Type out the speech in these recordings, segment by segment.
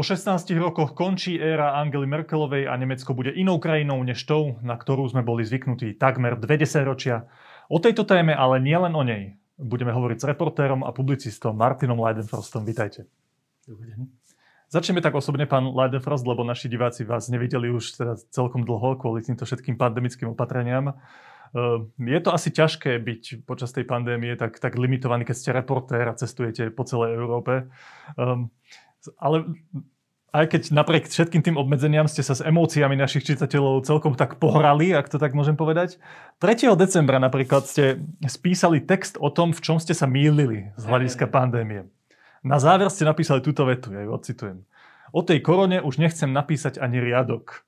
Po 16 rokoch končí éra Angely Merkelovej a Nemecko bude inou krajinou než tou, na ktorú sme boli zvyknutí takmer dve desaťročia. O tejto téme, ale nielen o nej, budeme hovoriť s reportérom a publicistom Martinom Leidenfrostom. Vítajte. Dobrý deň. Začneme tak osobne, pán Leidenfrost, lebo naši diváci vás nevideli už teda celkom dlho kvôli týmto všetkým pandemickým opatreniam. Ehm, je to asi ťažké byť počas tej pandémie tak, tak limitovaný, keď ste reportér a cestujete po celej Európe. Um, ale aj keď napriek všetkým tým obmedzeniam ste sa s emóciami našich čitateľov celkom tak pohrali, ak to tak môžem povedať. 3. decembra napríklad ste spísali text o tom, v čom ste sa mýlili z hľadiska pandémie. Na záver ste napísali túto vetu, ja ju odcitujem. O tej korone už nechcem napísať ani riadok.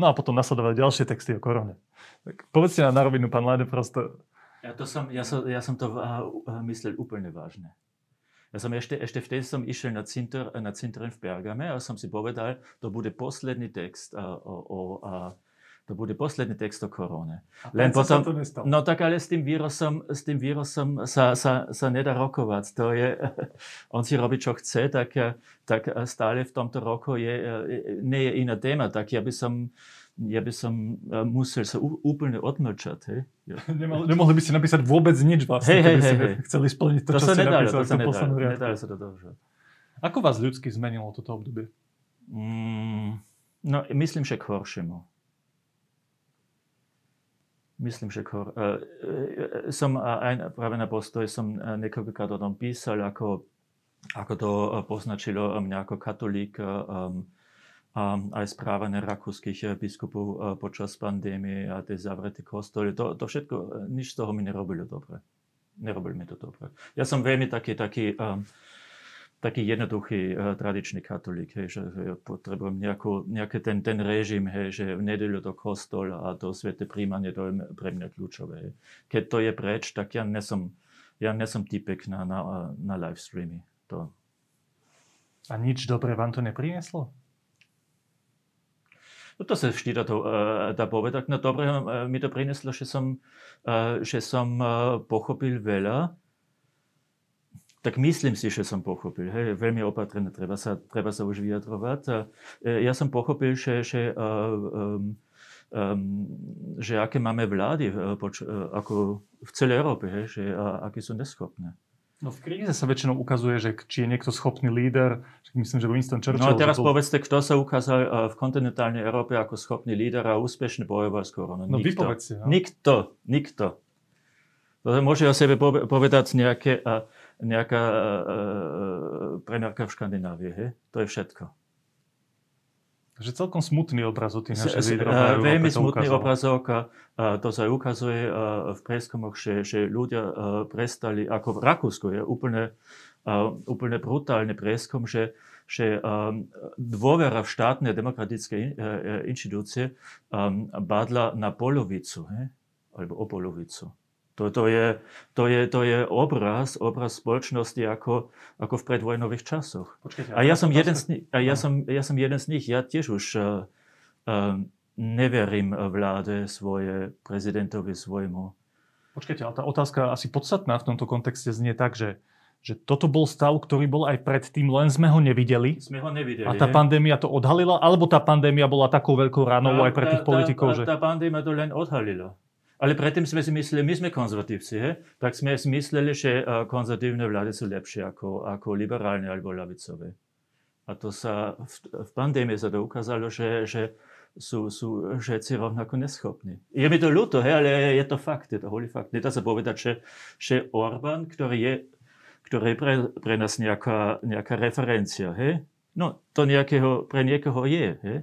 No a potom nasledovali ďalšie texty o korone. Tak povedzte nám na rovinu, pán Lade, prosto. Ja, to som, ja, som, ja som to myslel úplne vážne. Som ešte, ešte vtedy som išiel na, cinter, na cintorín v Pergame a som si povedal, to bude posledný text o, o, o to bude posledný text o korone. Len potom, sa to nestalo. No tak ale s tým vírusom, s tým vírusom sa, sa, sa nedá rokovať. To je, on si robí, čo chce, tak, tak stále v tomto roku je, nie je iná téma. Tak ja by som ja by som musel sa úplne odmlčať. Hej. Ja. Nemohli by ste napísať vôbec nič vlastne, hej, hej, hej, hej. chceli splniť to, to čo ste nedalo, napísali. To sa nedalo, nedalo sa to. Ako vás ľudsky zmenilo toto obdobie? Mm, no, myslím, že k horšiemu. Myslím, že hor... Uh, som aj práve na postoj som niekoľkokrát o tom písal, ako, ako to poznačilo mňa ako katolík um, aj správanie rakúskych eh, biskupov eh, počas pandémie a tie zavreté kostoly. To, to všetko, eh, nič z toho mi nerobilo dobre. Nerobili mi to dobre. Ja som veľmi taký, taký, um, taký jednoduchý uh, tradičný katolík, hej, že, potrebujem nejakú, nejaký ten, ten režim, hej, že v nedeľu do kostola a to svete príjmanie, to je pre mňa kľúčové. Hej. Keď to je preč, tak ja nesom, ja nesom typek na, na, na live streamy. To. A nič dobre vám to neprinieslo? No to vždy dá, to, dá povedať. No dobre, mi to prineslo, že som, že som pochopil veľa. Tak myslím si, že som pochopil. Hej, veľmi opatrne treba sa, treba sa už vyjadrovať. Ja som pochopil, že, že, um, um, že aké máme vlády ako v celej Európe, hej, že aké sú neschopné. No v kríze sa väčšinou ukazuje, že či je niekto schopný líder, myslím, že Winston Churchill... No a teraz bol... povedzte, kto sa ukázal eh, v kontinentálnej Európe ako schopný líder a úspešne bojoval s koronou. No nikto. povedzte. No. Nikto, nikto. To môže o sebe povedať nejaké, eh, nejaká uh, prenárka v Škandinávii. He? To je všetko. Takže celkom smutný obraz o tých našich lídrov. Veľmi smutný obrazok a, a to sa ukazuje a, v prieskumoch, že, že ľudia prestali, ako v Rakúsku je úplne, úplne brutálny prieskum, že, že dôvera v štátne demokratické in, inštitúcie badla na polovicu, he? alebo o polovicu. To, to, je, to, je, to je obraz, obraz spoločnosti ako, ako v predvojnových časoch. Počkejte, a ja som, jeden z a ja, som, ja som jeden z nich. Ja tiež už uh, uh, neverím vláde svoje, prezidentovi svojmu. Počkajte, ale tá otázka asi podstatná v tomto kontexte znie tak, že, že toto bol stav, ktorý bol aj predtým, len sme ho nevideli. Sme ho nevideli. A tá pandémia to odhalila? Alebo tá pandémia bola takou veľkou ranou tá, aj pre tých tá, politikov? Tá, že... tá pandémia to len odhalila. Ale predtým sme si mysleli, my sme konzervatívci, he? tak sme si mysleli, že konzervatívne vlády sú lepšie ako, ako liberálne alebo lavicové. A to sa v, v pandémii sa to ukázalo, že, že sú, sú všetci rovnako neschopní. Je mi to ľúto, he? ale je to fakt, je to holý fakt. Nedá sa povedať, že, že Orbán, ktorý je, ktorý je pre, pre nás nejaká, nejaká referencia, he? no to nejakého, pre niekoho je. He?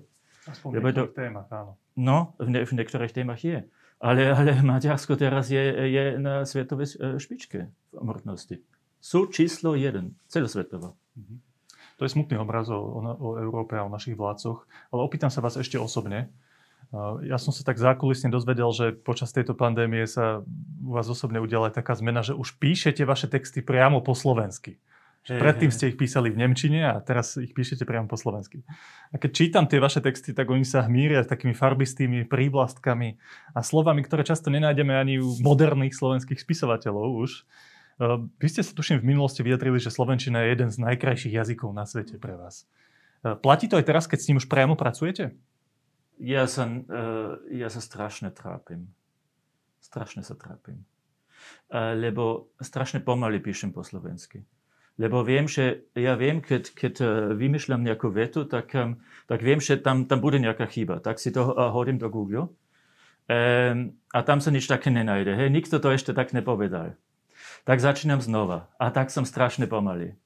Aspoň v niektorých témach, áno. No, v, ne, v niektorých témach je. Ale, ale Maďarsko teraz je, je na svetovej e, špičke v hmotnosti. Sú číslo jeden, celosvetovo. Mhm. To je smutný obraz o, o Európe a o našich vládcoch. Ale opýtam sa vás ešte osobne. E, ja som sa tak zákulisne dozvedel, že počas tejto pandémie sa u vás osobne udiala aj taká zmena, že už píšete vaše texty priamo po slovensky. Predtým ste ich písali v Nemčine a teraz ich píšete priamo po slovensky. A keď čítam tie vaše texty, tak oni sa hmíria s takými farbistými prívlastkami a slovami, ktoré často nenájdeme ani u moderných slovenských spisovateľov už. Vy ste sa tuším v minulosti vyjadrili, že slovenčina je jeden z najkrajších jazykov na svete pre vás. Platí to aj teraz, keď s ním už priamo pracujete? Ja sa, ja sa strašne trápim. Strašne sa trápim. Lebo strašne pomaly píšem po slovensky. Lebo viem, že ja viem, keď, keď vymýšľam nejakú vetu, tak, tak viem, že tam, tam bude nejaká chyba. Tak si to hodím do Google. Um, a tam sa nič také nenajde. Hej, nikto to ešte tak nepovedal. Tak začínam znova. A tak som strašne pomalý.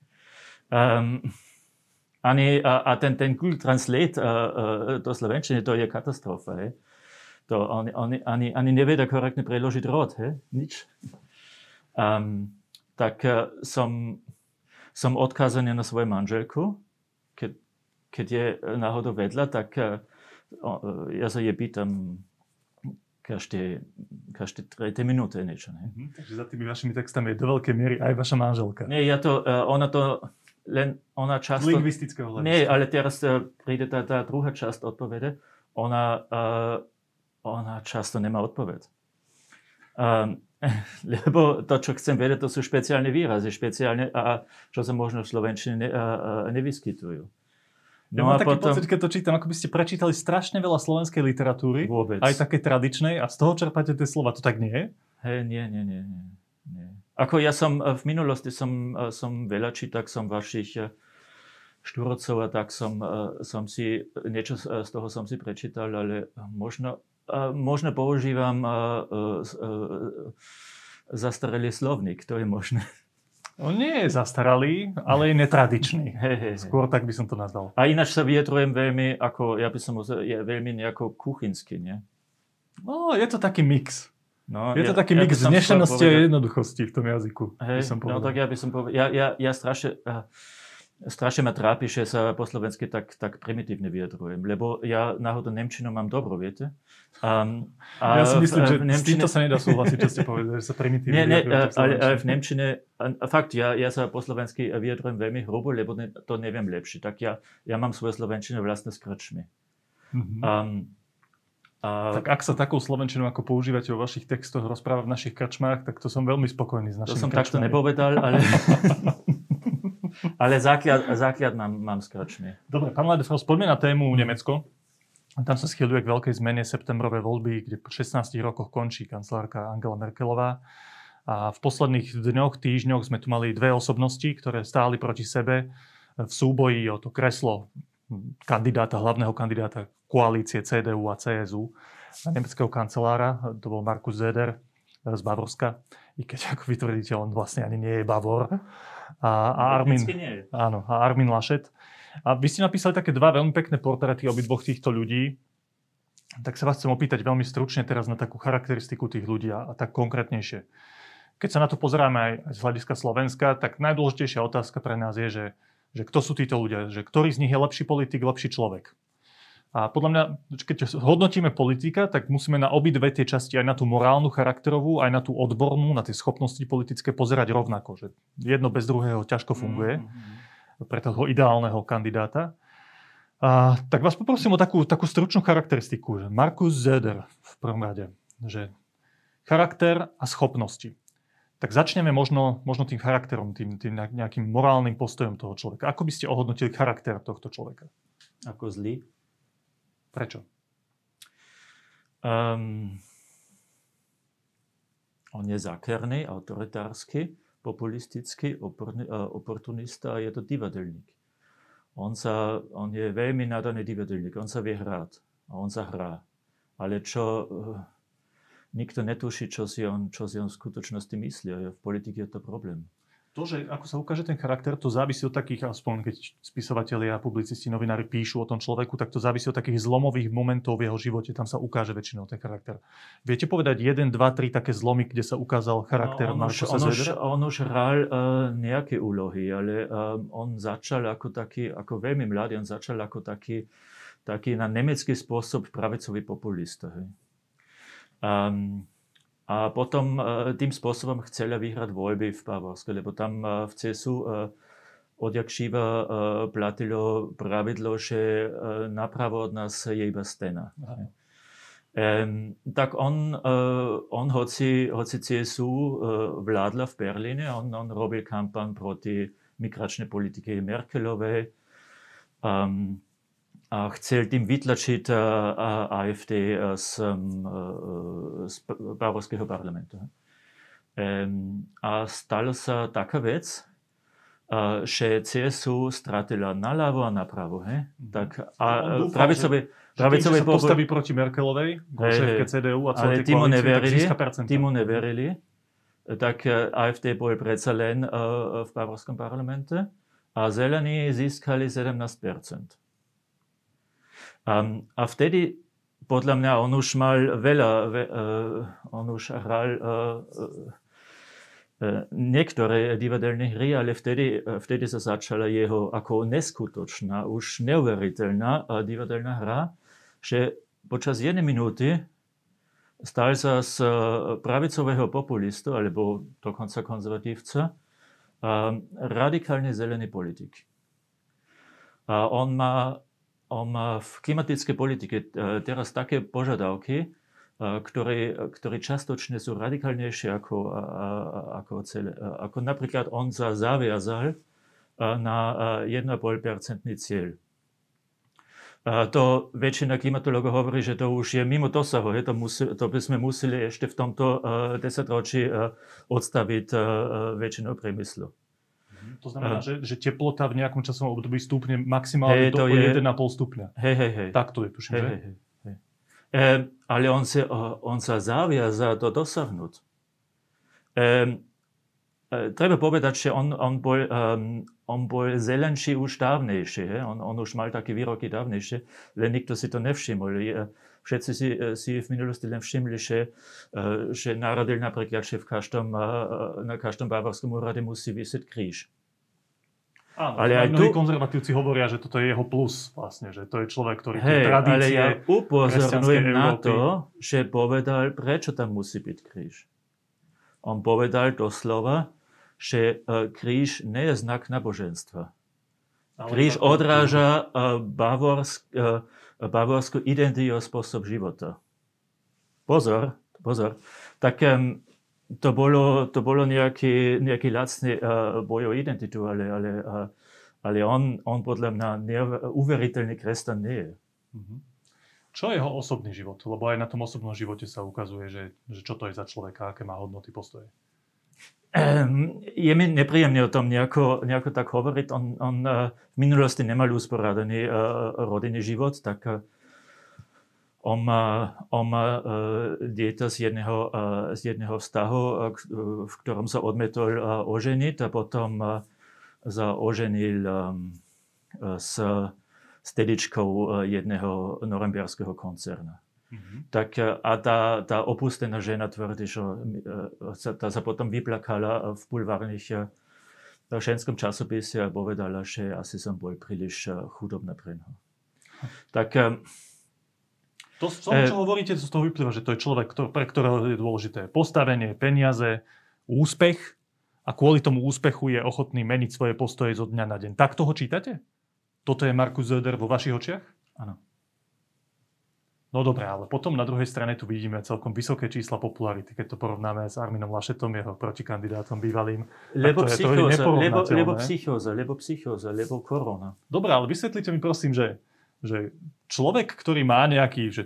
Um, ani, a, a ten, ten Google Translate uh, uh, do slovenčiny, to je katastrofa. Hej. To oni, oni, ani, ani nevedia korektne preložiť rod. Hej. Nič. Um, tak som, som odkázaný na svoju manželku. Keď, keď je náhodou vedľa, tak uh, uh, ja sa jej pýtam, každé, každé tretie minúte niečo. Ne? Mm-hmm. Takže za tými vašimi textami je do veľkej miery aj vaša manželka. Nie, ja to, ona to len, ona často... Z lingvistického hľadiska. Nie, ale teraz príde tá, tá druhá časť odpovede. Ona, uh, ona často nemá odpoveď. Um, lebo to, čo chcem vedieť, to sú špeciálne výrazy, špeciálne, a čo sa možno v Slovenčine ne, a, a, nevyskytujú. Ja no mám taký potom... pocit, keď to čítam, ako by ste prečítali strašne veľa slovenskej literatúry, Vôbec. aj také tradičnej, a z toho čerpáte tie slova. To tak nie je? Hej, nie, nie, nie, nie, nie. Ako ja som e, v minulosti som, e, som veľa čítal, som vašich e, štúrocov a tak som, som si, niečo z toho som si prečítal, ale možno, možno používam zastaralý slovník, to je možné. On nie je zastaralý, ale je netradičný. Hey, hey, Skôr tak by som to nazval. A ináč sa vyjadrujem veľmi, ako, ja by som je veľmi nejako kuchynsky, nie? No, je to taký mix. No, je to ja, taký mix ja znešenosti a jednoduchosti v tom jazyku. Hej, no tak ja by som povedal, ja, ja, ja strašne, uh, strašne ma trápi, že sa po slovensky tak, tak primitívne vyjadrujem, lebo ja náhodou Nemčinu mám dobro, viete? Um, a ja si myslím, že Nemčine... s týmto sa nedá súhlasiť, čo ste povedali, že sa primitívne nie, nie, ale, ale v Nemčine, a fakt, ja, ja sa po slovensky vyjadrujem veľmi hrubo, lebo ne, to neviem lepšie. Tak ja, ja mám svoje slovenčine vlastne s krčmi. Mm-hmm. Um, a... Tak ak sa takou slovenčinou, ako používate vo vašich textoch, rozpráva v našich krčmách, tak to som veľmi spokojný s našimi To som krčmami. takto nepovedal, ale... Ale základ, základ mám, mám skračne. Dobre, pán Ladefros, poďme na tému Nemecko. Tam sa schyluje k veľkej zmene septembrové voľby, kde po 16 rokoch končí kancelárka Angela Merkelová. A v posledných dňoch, týždňoch sme tu mali dve osobnosti, ktoré stáli proti sebe v súboji o to kreslo kandidáta, hlavného kandidáta koalície CDU a CSU nemeckého kancelára. To bol Markus Zeder z Bavorska. I keď, ako vytvrdíte, on vlastne ani nie je Bavor a, a Armin, áno, a Armin Lašet. A vy ste napísali také dva veľmi pekné portréty obidvoch týchto ľudí. Tak sa vás chcem opýtať veľmi stručne teraz na takú charakteristiku tých ľudí a, a tak konkrétnejšie. Keď sa na to pozeráme aj z hľadiska Slovenska, tak najdôležitejšia otázka pre nás je, že, že kto sú títo ľudia, že ktorý z nich je lepší politik, lepší človek. A podľa mňa, keď hodnotíme politika, tak musíme na obidve tie časti, aj na tú morálnu, charakterovú, aj na tú odbornú, na tie schopnosti politické pozerať rovnako. Že jedno bez druhého ťažko funguje mm-hmm. pre toho ideálneho kandidáta. A, tak vás poprosím o takú, takú stručnú charakteristiku. Že Markus Zeder v prvom rade. Že charakter a schopnosti. Tak začneme možno, možno tým charakterom, tým, tým nejakým morálnym postojom toho človeka. Ako by ste ohodnotili charakter tohto človeka? Ako zlý. Prečo? Um, on je zákerný, autoritársky, populistický, uh, oportunista a je to divadelník. On, sa, on je veľmi nadaný divadelník, on sa vie hrať a on sa hrá. Ale čo uh, nikto netuší, čo si, on, čo si on v skutočnosti myslí v politike je to problém to, že ako sa ukáže ten charakter, to závisí od takých, aspoň keď spisovatelia, publicisti, novinári píšu o tom človeku, tak to závisí od takých zlomových momentov v jeho živote. Tam sa ukáže väčšinou ten charakter. Viete povedať jeden, dva, tri také zlomy, kde sa ukázal charakter no, on, už, on, už, on už hral uh, nejaké úlohy, ale uh, on začal ako taký, ako veľmi mladý, on začal ako taký, taký na nemecký spôsob pravicový populista. Hej. Um, a potom e, tým spôsobom chceli vyhrať voľby v Bavorsku, lebo tam e, v CSU e, odjak živa platilo pravidlo, že napravo od nás je iba stena. Um, tak on, uh, on hoci, hoci CSU uh, vládla v Berlíne, on, on robil kampan proti migračnej politike Merkelovej um, chcel tým vytlačiť uh, AFD z, um, z bavorského parlamentu. A stala sa taká vec, že CSU stratila naľavo a napravo. He? Tak, a pravicové, pravicové sa postaví proti Merkelovej, hey, CDU a celé tie koalície, neverili, tak mu neverili, tak AFD bol predsa len v bavorskom parlamente a zelení získali 17 Um, a vtedy, podľa mňa, on už mal veľa, ve, uh, on už hral uh, uh, niektoré divadelné hry, ale vtedy, vtedy sa začala jeho ako neskutočná, už neuveriteľná divadelná hra, že počas jednej minúty stal sa z pravicového populistu, alebo dokonca konzervatívca, radikálne zelený politik. A on má v klimatickej politike e, teraz také požiadavky, e, ktoré, ktoré častočne sú radikálnejšie ako, ako, celé, ako napríklad on sa zaviazal na 1,5% cieľ. To väčšina klimatologov hovorí, že to už je mimo dosahu. To, musí, to by sme museli ešte v tomto desaťročí odstaviť väčšinu priemyslu. To znamená, že, že teplota v nejakom časovom období stúpne maximálne hey, do je, 1,5 stupňa. Hej, hej, hej. Tak to je, tuším, hey, že? Hej, hej. E, ale on sa, on sa zaviazal to dosiahnuť. E, treba povedať, že on, on, bol, um, on bol zelenší už dávnejšie. He? On, on už mal také výroky dávnejšie, len nikto si to nevšimol. Všetci si, si v minulosti len všimli, že, že narodil napríklad, že v každom, na každom bavarskom úrade musí vysieť kríž. Áno, ale aj tu... konzervatívci hovoria, že toto je jeho plus vlastne, že to je človek, ktorý hey, tradície ale ja upozorňujem na to, že povedal, prečo tam musí byť kríž. On povedal doslova, že e, kríž nie je znak naboženstva. Kríž odráža e, bavorsk, e, bavorskú identitu a spôsob života. Pozor, pozor. Tak to bolo, to bolo nejaký, nejaký lacný uh, boj o identitu, ale, ale, uh, ale on, on podľa mňa neuveriteľný kresťan nie je. Mm-hmm. Čo je jeho osobný život? Lebo aj na tom osobnom živote sa ukazuje, že, že čo to je za človeka, aké má hodnoty, postoje. Um, je mi nepríjemne o tom nejako, nejako tak hovoriť. On, on uh, v minulosti nemal usporadaný uh, rodinný život, tak uh, má, on má uh, dieťa z jedného, uh, z jedného vztahu, v ktorom sa odmetol oženiť a potom sa oženil s, s dedičkou jedného norembiarského koncerna. Mm-hmm. Tak a tá, tá opustená žena tvrdí, že tá sa potom vyplakala v bulvárnych uh, ženskom časopise a povedala, že asi som bol príliš chudobná pre ňo. Tak to, z toho, čo hovoríte, to z toho vyplýva, že to je človek, pre ktorého je dôležité postavenie, peniaze, úspech a kvôli tomu úspechu je ochotný meniť svoje postoje zo dňa na deň. Tak toho čítate? Toto je Markus Söder vo vašich očiach? Áno. No dobré, ale potom na druhej strane tu vidíme celkom vysoké čísla popularity, keď to porovnáme s Arminom Lašetom, jeho protikandidátom bývalým. Lebo psychóza, lebo, lebo psychóza, lebo psychóza, lebo korona. Dobre, ale vysvetlite mi prosím, že že človek, ktorý má nejaký že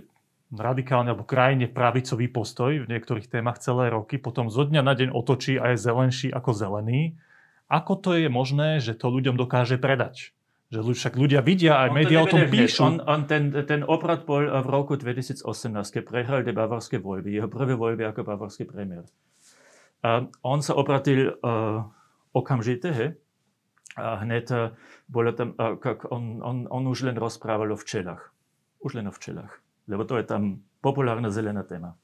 radikálne alebo krajine pravicový postoj v niektorých témach celé roky, potom zo dňa na deň otočí a je zelenší ako zelený. Ako to je možné, že to ľuďom dokáže predať? Že však ľudia vidia, aj médiá o tom píšu. On, on ten, ten obrad bol v roku 2018, keď prehral tie bavarské voľby, jeho prvé voľby ako bavarský premiér. A on sa obratil uh, okamžite, he? a hneď uh, bolo tam, kak on, on, on už len rozprával o včelách. Už len o včelách. Lebo to je tam populárna zelená téma.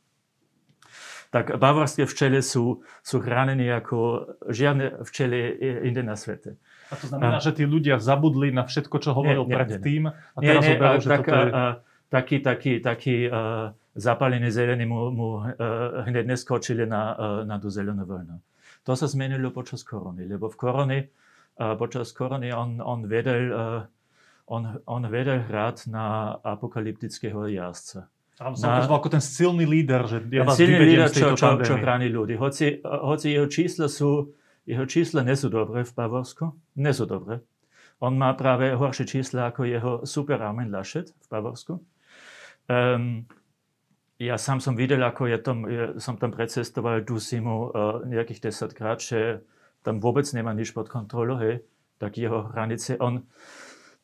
Tak bavarské včele sú, sú chránené ako žiadne včele inde na svete. A to znamená, a, že tí ľudia zabudli na všetko, čo hovoril predtým a teraz nie, oberú, že tak, toto je... A, taký, taký, taký uh, zapálený zelený mu, mu uh, hneď neskočili na, uh, na tú zelenú vlnu. To sa zmenilo počas korony, lebo v korony počas korony on, on, vedel, on, on vedel hrať na apokalyptického jazdca. Sa na, ako ten silný líder, že ja vás silný líder, čo, čo, čo chráni ľudí. Hoci, hoci jeho čísla sú, jeho čísla nie sú dobré v Bavorsku, nie sú dobré. On má práve horšie čísla ako jeho super Armin Laschet v Bavorsku. Um, ja sám som videl, ako je tam, ja som tam precestoval du Simu uh, nejakých 10 krát, že tam vôbec nemá nič pod kontrolou, hej, tak jeho hranice, on,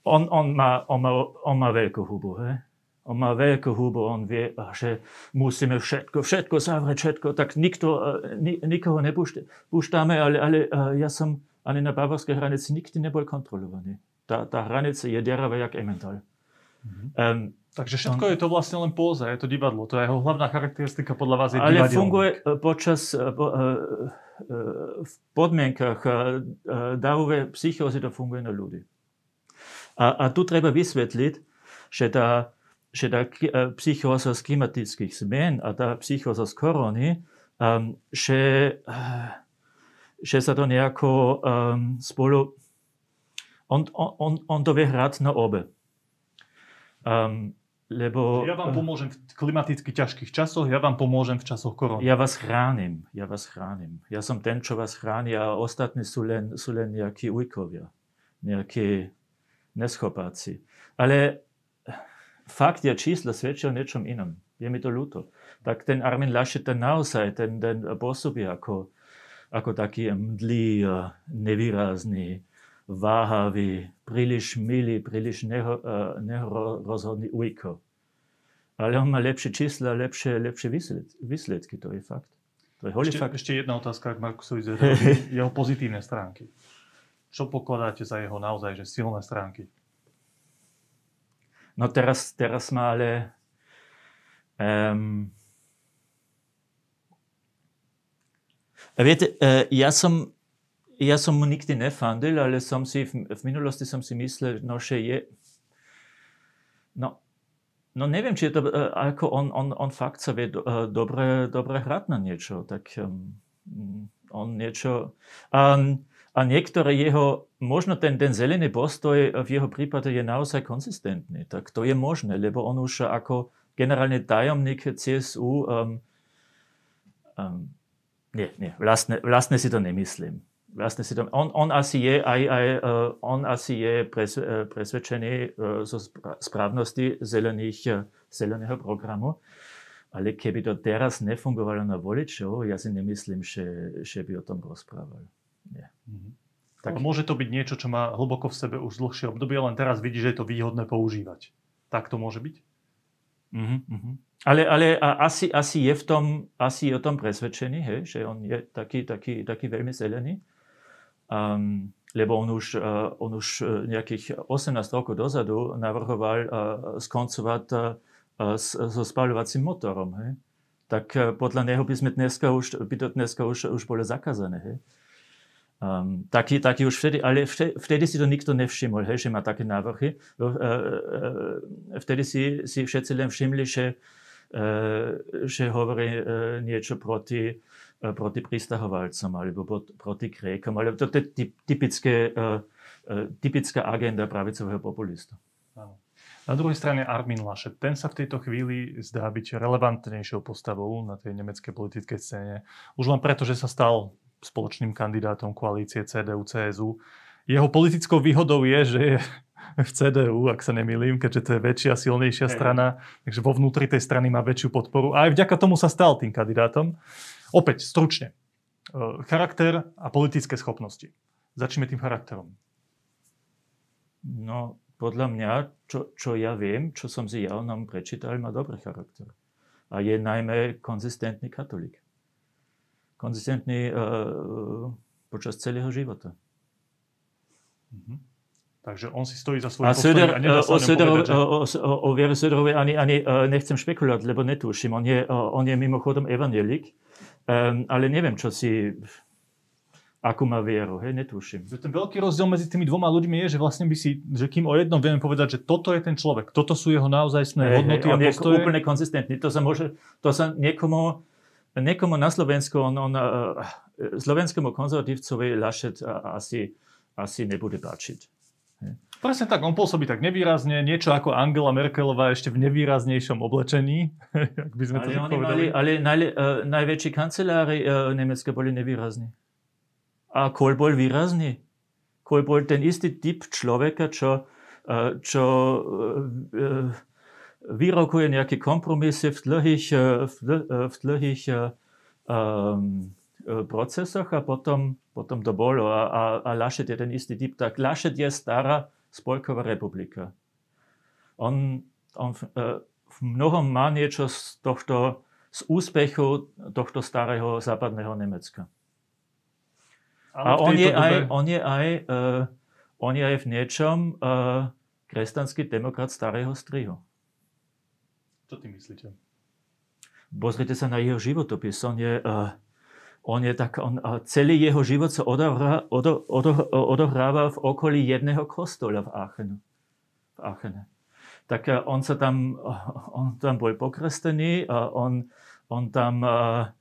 on, on, má, on, má, on má veľkú hubu, hej. On má veľkú hubu, on vie, že musíme všetko, všetko zavrieť, všetko, tak nikto, ni, nikoho nepúšťame, ale, ale ja som ani na bavorskej hranici nikdy nebol kontrolovaný. Tá, tá hranica je deravá jak Emmental. Mm-hmm. Um, Takže všetko on, je to vlastne len póza, je to divadlo. To je jeho hlavná charakteristika podľa vás je Ale funguje e, počas, e, po, e, v podmienkach davové psychózy to funguje na ľudí. A, a tu treba vysvetliť, že tá, že tá psychóza z klimatických zmien a tá psychóza z korony, um, že, že sa to nejako um, spolu... On, on, on to vie hrať na obe. Um, lebo... Ja vám pomôžem v klimaticky ťažkých časoch, ja vám pomôžem v časoch korony. Ja vás chránim, ja vás chránim. Ja som ten, čo vás chráni a ostatní sú len, sú len nejakí ujkovia, nejakí neschopáci. Ale fakt je čísla svedčia o niečom inom. Je mi to ľúto. Tak ten Armin Laschet ten naozaj, ten, ten pôsobí ako, ako taký mdlý, nevýrazný, váhavý, príliš milý, príliš neho, uh, nerozhodný ujko. Ale on má lepšie čísla, lepšie, lepšie výsledky, to je fakt. To je holý ešte, fakt. Ešte jedna otázka k Markusovi Zederovi. jeho pozitívne stránky. Čo pokladáte za jeho naozaj že silné stránky? No teraz, teraz má ale... Um, viete, uh, ja som ja som nikdy nefandil, ale som si v, v minulosti som si myslel, no, že je... No, no neviem, či je to, uh, ako on, on, on fakt sa vie do, uh, dobre, dobre hrať na niečo, tak um, on niečo... Um, a niektoré jeho, možno ten, ten zelený postoj v jeho prípade je naozaj konzistentný. Tak to je možné, lebo on už ako generálny tajomník CSU um, um, nie, nie, vlastne, vlastne si to nemyslím vlastne si to, on, on asi je aj, aj uh, on asi je pres, uh, presvedčený uh, zo správnosti zelených, zeleného programu. Ale keby to teraz nefungovalo na voličov, ja si nemyslím, že, že by o tom rozprával. Nie. Mm-hmm. Tak môže to byť niečo, čo má hlboko v sebe už dlhšie obdobie, len teraz vidí, že je to výhodné používať. Tak to môže byť? Mm-hmm. Ale, ale a asi, asi je v tom, asi je o tom presvedčený, hej, že on je taký, taký, taký veľmi zelený. Um, lebo on už, uh, on už uh, nejakých 18 rokov dozadu navrhoval uh, skoncovať uh, so spaľovacím motorom. Hej? Tak uh, podľa neho by sme dneska už, by to dneska už, už bolo zakázané. Hej? Um, taký, taký už vtedy, ale vtedy, vtedy si to nikto nevšimol, hej, že má také návrhy. Uh, uh, vtedy si, si všetci len všimli, že, uh, že hovorí uh, niečo proti E, proti pristahovalcom alebo proti Grékom. Ale to je typické, e, e, typická agenda pravicového populista. Na druhej strane Armin Laschet. Ten sa v tejto chvíli zdá byť relevantnejšou postavou na tej nemeckej politickej scéne. Už len preto, že sa stal spoločným kandidátom koalície CDU-CSU. Jeho politickou výhodou je, že je v CDU, ak sa nemýlim, keďže to je väčšia, silnejšia strana, takže vo vnútri tej strany má väčšiu podporu. A aj vďaka tomu sa stal tým kandidátom. Opäť stručne. E, charakter a politické schopnosti. Začneme tým charakterom. No, podľa mňa, čo, čo ja viem, čo som si ja o nám prečítal, má dobrý charakter. A je najmä konzistentný katolík. Konzistentný uh, počas celého života. Mm-hmm. Takže on si stojí za svoj postoj Söder, a nedá sa o, Söderovi, že... o, o, o Viere Söderovi ani, ani uh, nechcem špekulovať, lebo netuším. On je, on je mimochodom evangelik Um, ale neviem, čo si akú má vieru, hej, netuším. Ten veľký rozdiel medzi tými dvoma ľuďmi je, že vlastne by si, že kým o jednom vieme povedať, že toto je ten človek, toto sú jeho naozajstné hey, hodnoty hey, on a postoje. je úplne konzistentný. To sa môže, to sa niekomu, niekomu na Slovensku, on, on uh, slovenskému konzervatívcovi Lašet uh, asi, asi nebude páčiť. Presne tak, on pôsobí tak nevýrazne, niečo ako Angela Merkelová ešte v nevýraznejšom oblečení, ak by sme ale to tak povedali. Mali, ale naj, uh, najväčší kancelári uh, Nemecka boli nevýrazní. A Kohl bol výrazný. koji bol ten istý typ človeka, čo, čo vyrokuje nejaké kompromisy v dlhých, v, v dlhých um, procesoch a potom, potom to bolo. A, a, a Laschet je ten istý typ. Tak Laschet je stará spolková republika. On, on v mnohom má niečo z tohto, z úspechu tohto starého západného Nemecka. A on je, dobe... aj, on, je aj, uh, on je aj v niečom uh, kresťanský demokrat starého strihu. Čo ty myslíte? Pozrite sa na jeho životopis. On je, uh, on je tak, on, celý jeho život sa odohrá, odo, v okolí jedného kostola v Aachenu. V Aachene. Tak uh, on sa tam, on tam bol pokrstený, uh, on, on tam uh,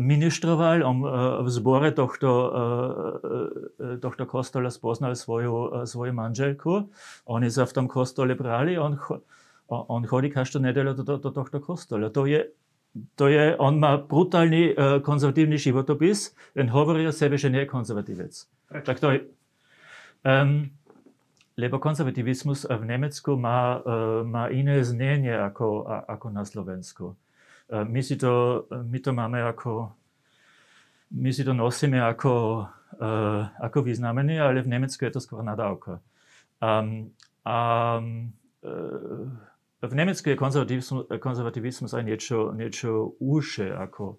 ministroval, on v zbore tohto, tohto kostola spoznal svoju, svoju manželku. Oni sa v tom kostole brali, on, on chodí každú nedelu do, do tohto kostola. To je, to je, on má brutálny konzervatívny životopis, len hovorí o sebe, že nie je konzervatívec. Tak to je, um, lebo konzervativizmus v Nemecku má, uh, má iné znenie ako, ako na Slovensku. My si to, my to máme ako, my si to nosíme ako, ako vyznamenie, ale v Nemecku je to skôr nadávka. Um, a v Nemecku je konzervativizmus, aj niečo, niečo užšie ako,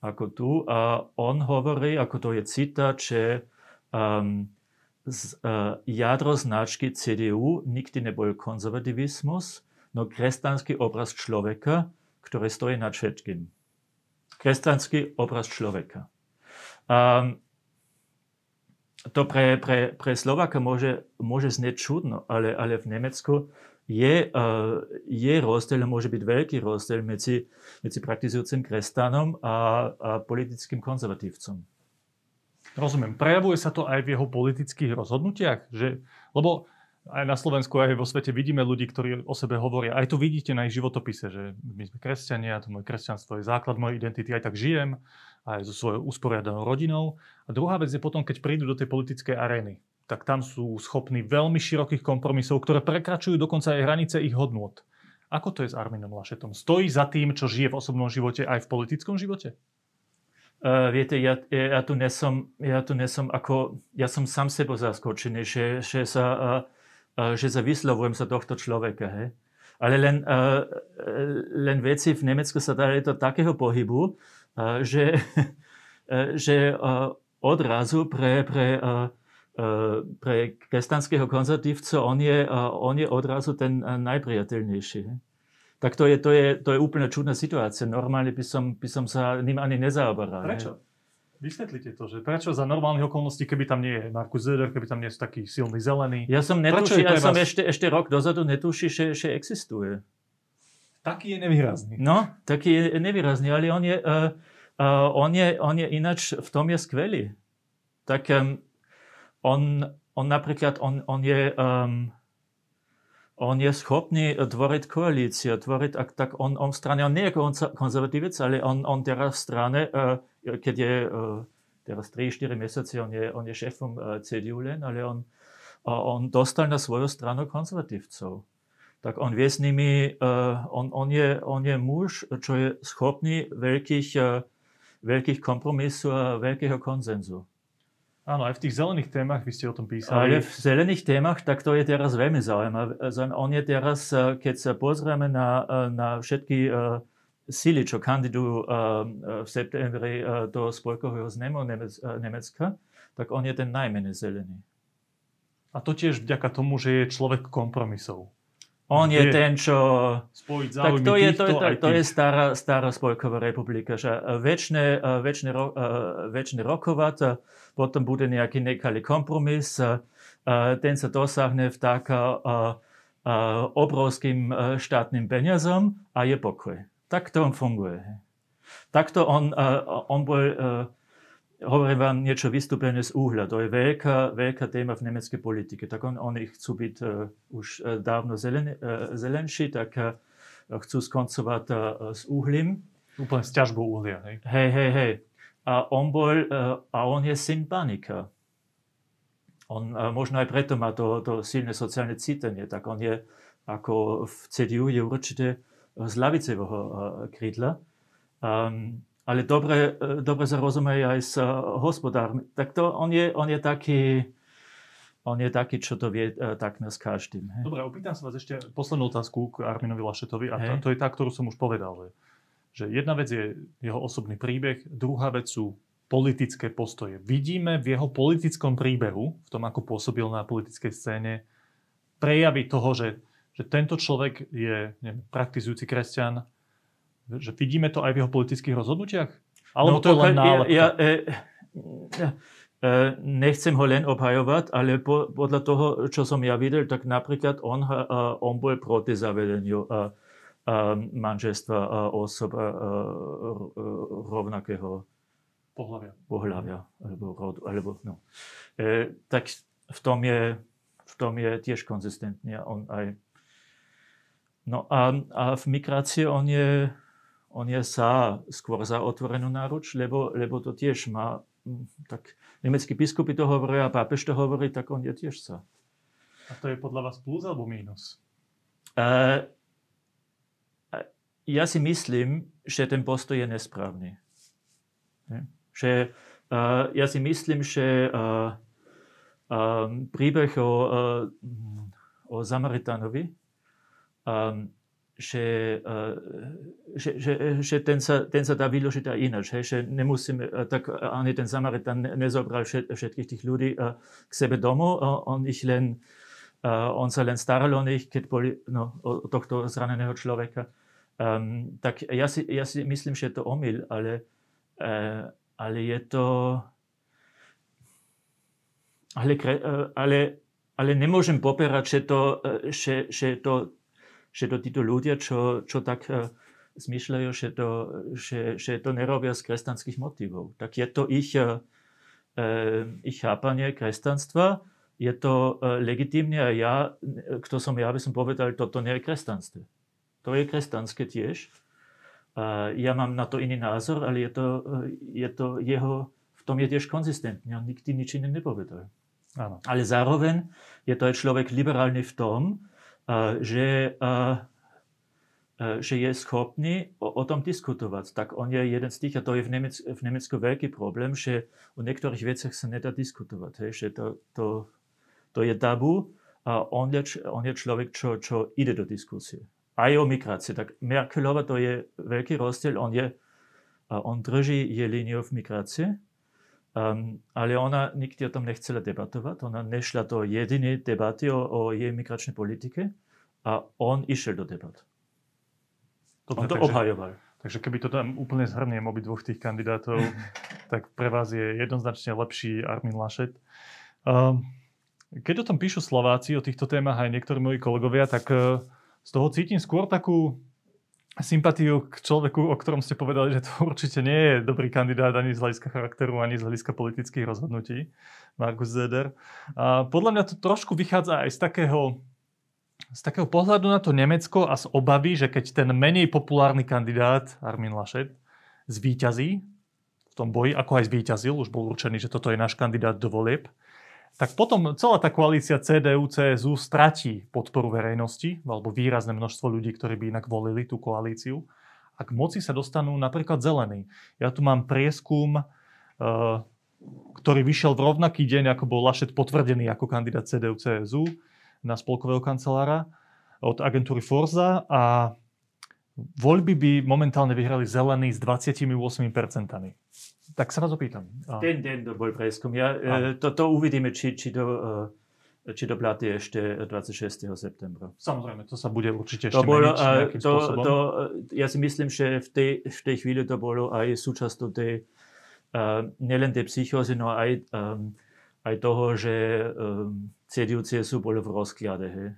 ako tu. A on hovorí, ako to je citát, že um, z, uh, jadro značky CDU nikdy nebol konzervativizmus, no kresťanský obraz človeka, ktoré stojí nad všetkým. Kresťanský obraz človeka. Um, to pre, pre, pre Slováka môže, môže znieť čudno, ale, ale v Nemecku je, uh, je rozdiel, môže byť veľký rozdiel medzi, medzi praktizujúcim kresťanom a, a politickým konzervatívcom. Rozumiem. Prejavuje sa to aj v jeho politických rozhodnutiach? Že, lebo aj na Slovensku, aj vo svete vidíme ľudí, ktorí o sebe hovoria. Aj tu vidíte na ich životopise, že my sme kresťania, to moje kresťanstvo je základ mojej identity, aj tak žijem, aj so svojou usporiadanou rodinou. A druhá vec je potom, keď prídu do tej politickej arény, tak tam sú schopní veľmi širokých kompromisov, ktoré prekračujú dokonca aj hranice ich hodnôt. Ako to je s Arminom Lašetom? Stojí za tým, čo žije v osobnom živote, aj v politickom živote? Uh, viete, ja, ja, tu nesom, ja tu nesom ako, ja som sám sebo zaskočený, že, že sa uh, že sa vyslovujem za tohto človeka. Hej. Ale len, len veci v Nemecku sa dali do takého pohybu, že, že odrazu pre, pre, pre kresťanského konzervatívca on je, on je odrazu ten najpriateľnejší. Tak to je, to, je, to je úplne čudná situácia. Normálne by som, by som sa ním ani nezaoberal. Prečo? Vysvetlite to, že prečo za normálnych okolností, keby tam nie je Markus Zeder, keby tam nie sú taký silný zelený. Ja som netušil, ja som vás... ešte, ešte rok dozadu netušil, že, že existuje. Taký je nevýrazný. No, taký je nevýrazný, ale on je, uh, uh, on je, on je ináč, v tom je skvelý. Tak um, on, on napríklad, on, on je... Um, on je schopný tvoriť koalíciu, tvoriť, tak on, on v strane, on nie je konzervatívec, ale on, on teraz v strane, uh, keď je uh, teraz 3-4 mesiace, on je, on je šéfom uh, CDU len, ale on, on dostal na svoju stranu konzervatívcov. Tak on vie s nimi, on, on, je, on je muž, čo je schopný veľkých, veľkých kompromisov a veľkého konzenzu. Áno, aj v tých zelených témach vy ste o tom písali. Ale v zelených témach, tak to je teraz veľmi zaujímavé. On je teraz, eh, keď sa pozrieme na, eh, na všetky uh, sily, čo kandidujú v septembri do spolkového znemu Nemec, Nemecka, tak on je ten najmenej zelený. A to tiež vďaka tomu, že je človek kompromisov. On je ten, čo... Spojiť tak to je, to, je, to, to je stará, stará spolková republika, že väčšine, väčšine, väčšine rokovať, potom bude nejaký nekalý kompromis, ten sa dosahne v tak obrovským štátnym peniazom a je pokoj. Tak to on funguje. Takto on, on bol hovorím vám niečo vystúpené z úhľa. To je veľká, veľká téma v nemeckej politike. Tak on, oni chcú byť uh, už uh, dávno zelen, uh, zelenší, tak uh, chcú skoncovať uh, s uhlím. Úplne s ťažbou uhlia, hej? Hej, hej, hej. A on bol, uh, a on je syn panika. on možno aj preto má to, to silné sociálne cítenie, tak on je ako v CDU je určite z lavicevého krídla. Um, ale dobre, dobre sa rozumie aj s hospodármi. Tak to on je, on je taký, on je taký, čo to vie takmer s každým. Hej. Dobre, opýtam sa vás ešte poslednú otázku k Arminovi Lašetovi a to, to je tá, ktorú som už povedal. Že, že jedna vec je jeho osobný príbeh, druhá vec sú politické postoje. Vidíme v jeho politickom príbehu, v tom, ako pôsobil na politickej scéne, prejavy toho, že, že tento človek je neviem, praktizujúci kresťan, že vidíme to aj v jeho politických rozhodnutiach? Alebo no, to je len nálepka? Ja, ja, ja, e, nechcem ho len obhajovať, ale po, podľa toho, čo som ja videl, tak napríklad on, e, on bol proti zavedeniu e, manželstva osob rovnakého pohľavia. pohľavia alebo rodu. Alebo, no. e, tak v tom, je, v tom je tiež konzistentný. On aj, no a, a v migrácii on je, on je sa skôr za otvorenú náruč, lebo, lebo to tiež má, tak nemeckí biskupy to hovoria a pápež to hovorí, tak on je tiež sa. A to je podľa vás plus alebo mínus? E, ja si myslím, že ten postoj je nesprávny. Že uh, ja si myslím, že uh, uh, príbeh o, uh, o Zamaritánovi, um, že, uh, že, že, že ten, sa, ten sa dá vyložiť aj ináč. Hej? Že nemusíme, uh, tak ani ten Samaritán nezobral všet, všetkých tých ľudí k sebe domov, on ich len on sa len staral o nich, keď boli no, o tohto zraneného človeka. Um, tak ja si, ja si myslím, že je to omyl, ale uh, ale je to... Ale, ale, ale nemôžem popierať, že to, že, že to, že to títo ľudia, čo, čo tak zmyšľajú, že to, že, že to nerobia z kresťanských motivov. Tak je to ich, ich chápanie kresťanstva, je to legitímne a ja, kto som ja, by som povedal, toto nie je kresťanstvo. To je kresťanské tiež. Ja mám na to iný názor, ale je to, je to jeho, v tom je tiež konzistentný. On nikdy nič iné nepovedal. Áno. Ale zároveň je to aj človek liberálny v tom, že, že je schopný o, o tom diskutovať. Tak on je jeden z tých, a to je v, Nemec, v Nemecku veľký problém, že o niektorých veciach sa nedá diskutovať. Hej, že to, to, to je tabu a on je, on je človek, čo, čo ide do diskusie aj o migrácii. Tak Merkelova to je veľký rozdiel. On, je, on drží je líniu v migrácii, um, ale ona nikdy o tom nechcela debatovať. Ona nešla do jedinej debaty o, o jej migračnej politike a on išiel do debat. Dobre, on to takže, obhajoval. Takže keby to tam úplne zhrniem obi dvoch tých kandidátov, tak pre vás je jednoznačne lepší Armin Lašet. Um, keď o tom píšu Slováci, o týchto témach aj niektorí moji kolegovia, tak uh, z toho cítim skôr takú sympatiu k človeku, o ktorom ste povedali, že to určite nie je dobrý kandidát ani z hľadiska charakteru, ani z hľadiska politických rozhodnutí, Markus Zeder. A podľa mňa to trošku vychádza aj z takého, z takého pohľadu na to Nemecko a z obavy, že keď ten menej populárny kandidát, Armin Laschet, zvíťazí v tom boji, ako aj zvíťazil, už bol určený, že toto je náš kandidát do volieb, tak potom celá tá koalícia CDU, CSU stratí podporu verejnosti, alebo výrazné množstvo ľudí, ktorí by inak volili tú koalíciu. A k moci sa dostanú napríklad zelení. Ja tu mám prieskum, eh, ktorý vyšiel v rovnaký deň, ako bol Lašet potvrdený ako kandidát CDU, CSU na spolkového kancelára od agentúry Forza a voľby by momentálne vyhrali zelení s 28% tak sa vás opýtam. Ten deň to bol prieskum. Ja, e, to, to uvidíme, či, či to e, či to platí ešte 26. septembra. Samozrejme, to sa bude určite ešte to bolo, meniť nejakým to, spôsobom. To, ja si myslím, že v tej, v tej chvíli to bolo aj súčasťou tej, uh, nielen tej psychózy, no aj, um, aj toho, že um, CDU, CSU bolo v rozklade. Hej.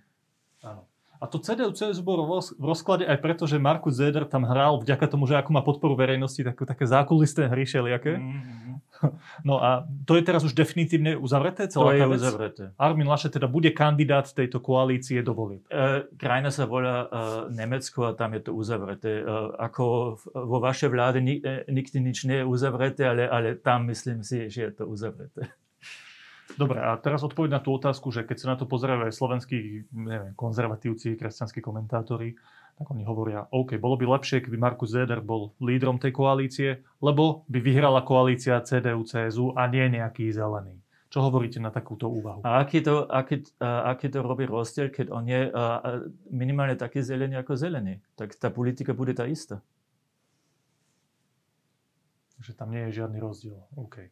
A to CDU, CSU bolo v rozklade aj preto, že Markus Zeder tam hral vďaka tomu, že ako má podporu verejnosti, tak, také zákulisté hry šeliaké. Mm-hmm. No a to je teraz už definitívne uzavreté? Celá to je vec? uzavreté. Armin Laschet teda bude kandidát tejto koalície do volieb. E, krajina sa volá e, Nemecko a tam je to uzavreté. E, ako vo vašej vláde ni, e, nikdy nič nie je uzavreté, ale, ale tam myslím si, že je to uzavreté. Dobre, a teraz odpoveď na tú otázku, že keď sa na to pozerajú aj slovenskí neviem, konzervatívci, kresťanskí komentátori, tak oni hovoria, OK, bolo by lepšie, keby Markus Zeder bol lídrom tej koalície, lebo by vyhrala koalícia CDU-CSU a nie nejaký zelený. Čo hovoríte na takúto úvahu? A aký to, aký, a, aký to robí rozdiel, keď on je a, a minimálne taký zelený ako zelený? Tak tá politika bude tá istá. Že tam nie je žiadny rozdiel. OK.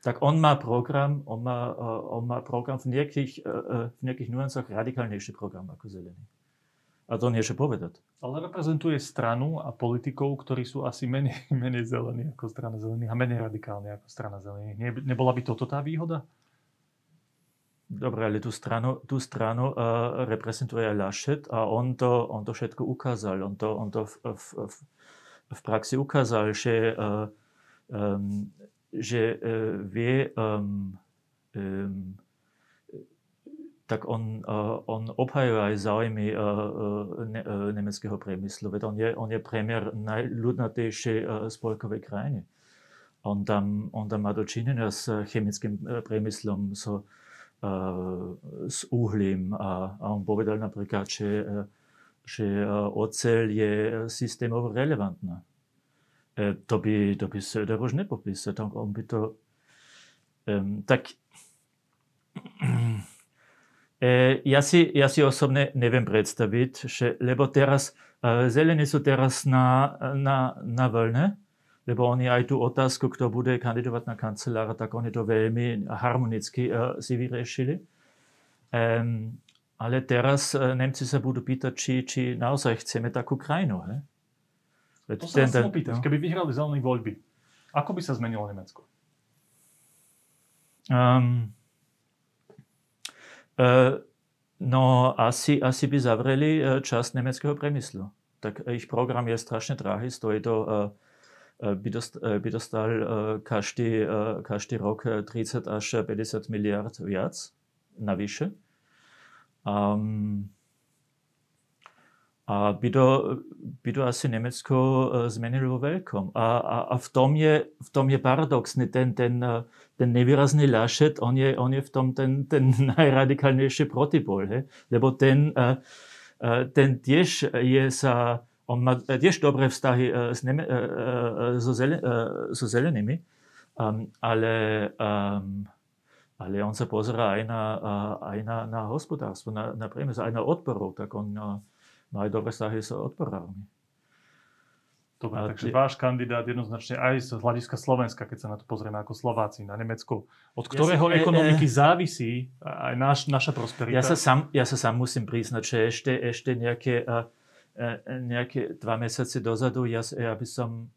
Tak on má program, on má, on má program v nejakých, v nejakých nuancách radikálnejší program ako zelený. A to niečo povedať. Ale reprezentuje stranu a politikov, ktorí sú asi menej, menej zelení ako strana zelených a menej radikálni ako strana zelených. Ne, nebola by toto tá výhoda? Dobre, ale tú stranu, tú stranu uh, reprezentuje Laschet a on to, on to všetko ukázal. On to, on to v, v, v, v praxi ukázal, že, uh, um, že uh, vie um, um, tak on, uh, on obhajuje aj záujmy uh, ne, uh, nemeckého priemyslu. Veď on je, on je premiér najľudnatejšej uh, spolkovej krajiny. On tam, on tam má dočinenia s chemickým priemyslom, so, uh, s uhlím a, a on povedal napríklad, že, že oceľ je systémovo relevantná. Uh, to by, to by Söder už nepopísal. On by to... Tak E, ja si, ja si osobne neviem predstaviť, že, lebo teraz e, zelení sú teraz na, na, na vlne, lebo oni aj tú otázku, kto bude kandidovať na kancelára, tak oni to veľmi harmonicky uh, si vyriešili. Um, ale teraz Nemci sa budú pýtať, či, či naozaj chceme takú krajinu. He? To sa opýtať, no. keby vyhrali zelené voľby, ako by sa zmenilo Nemecko? Um, E, no asi, asi by zavreli e, časť nemeckého priemyslu. Tak ich program je strašne drahý, stojí to, e, by, dost, by dostal každý, každý rok 30 až 50 miliard viac navyše. Um, a by to, by to asi Nemecko e, zmenilo vo veľkom. A, a, a v, tom je, v tom je paradoxný ten, ten, e, ten nevýrazný Laschet, on je, on je v tom ten, ten najradikálnejší protipol. He? Lebo ten, uh, ten tiež je sa, on má tiež dobré vztahy s Neme, so, zelen, so zelenými, ale, ale on sa pozerá aj na, aj na, na hospodárstvo, na, na priemysel, aj na odporov, tak on uh, No aj dobre vzťahy s odporármi. Dobre, a takže tie... váš kandidát jednoznačne aj z hľadiska Slovenska, keď sa na to pozrieme ako Slováci, na Nemecko, od ktorého ja si, ekonomiky e, e, závisí aj naš, naša prosperita. Ja sa, sám, ja sa sám musím priznať, že ešte, ešte nejaké, uh, nejaké dva mesiace dozadu, ja, ja, by som,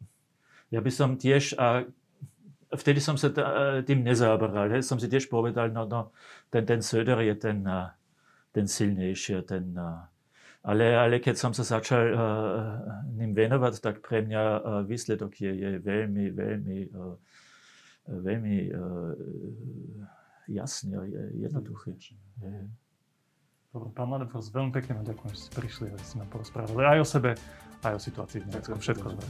ja by som tiež, a vtedy som sa tým nezaoberal, som si tiež povedal, no, no ten, ten Söder je ten, ten silnejší, ten, ale, ale keď som sa začal uh, ním venovať, tak pre mňa uh, výsledok je, je veľmi, veľmi, uh, veľmi uh, jasný a jednoduchý. Dobre, pán Ladefors, veľmi pekne vám ďakujem, že ste prišli a ste nám porozprávali aj o sebe, aj o situácii v Nemecku. Všetko dobré.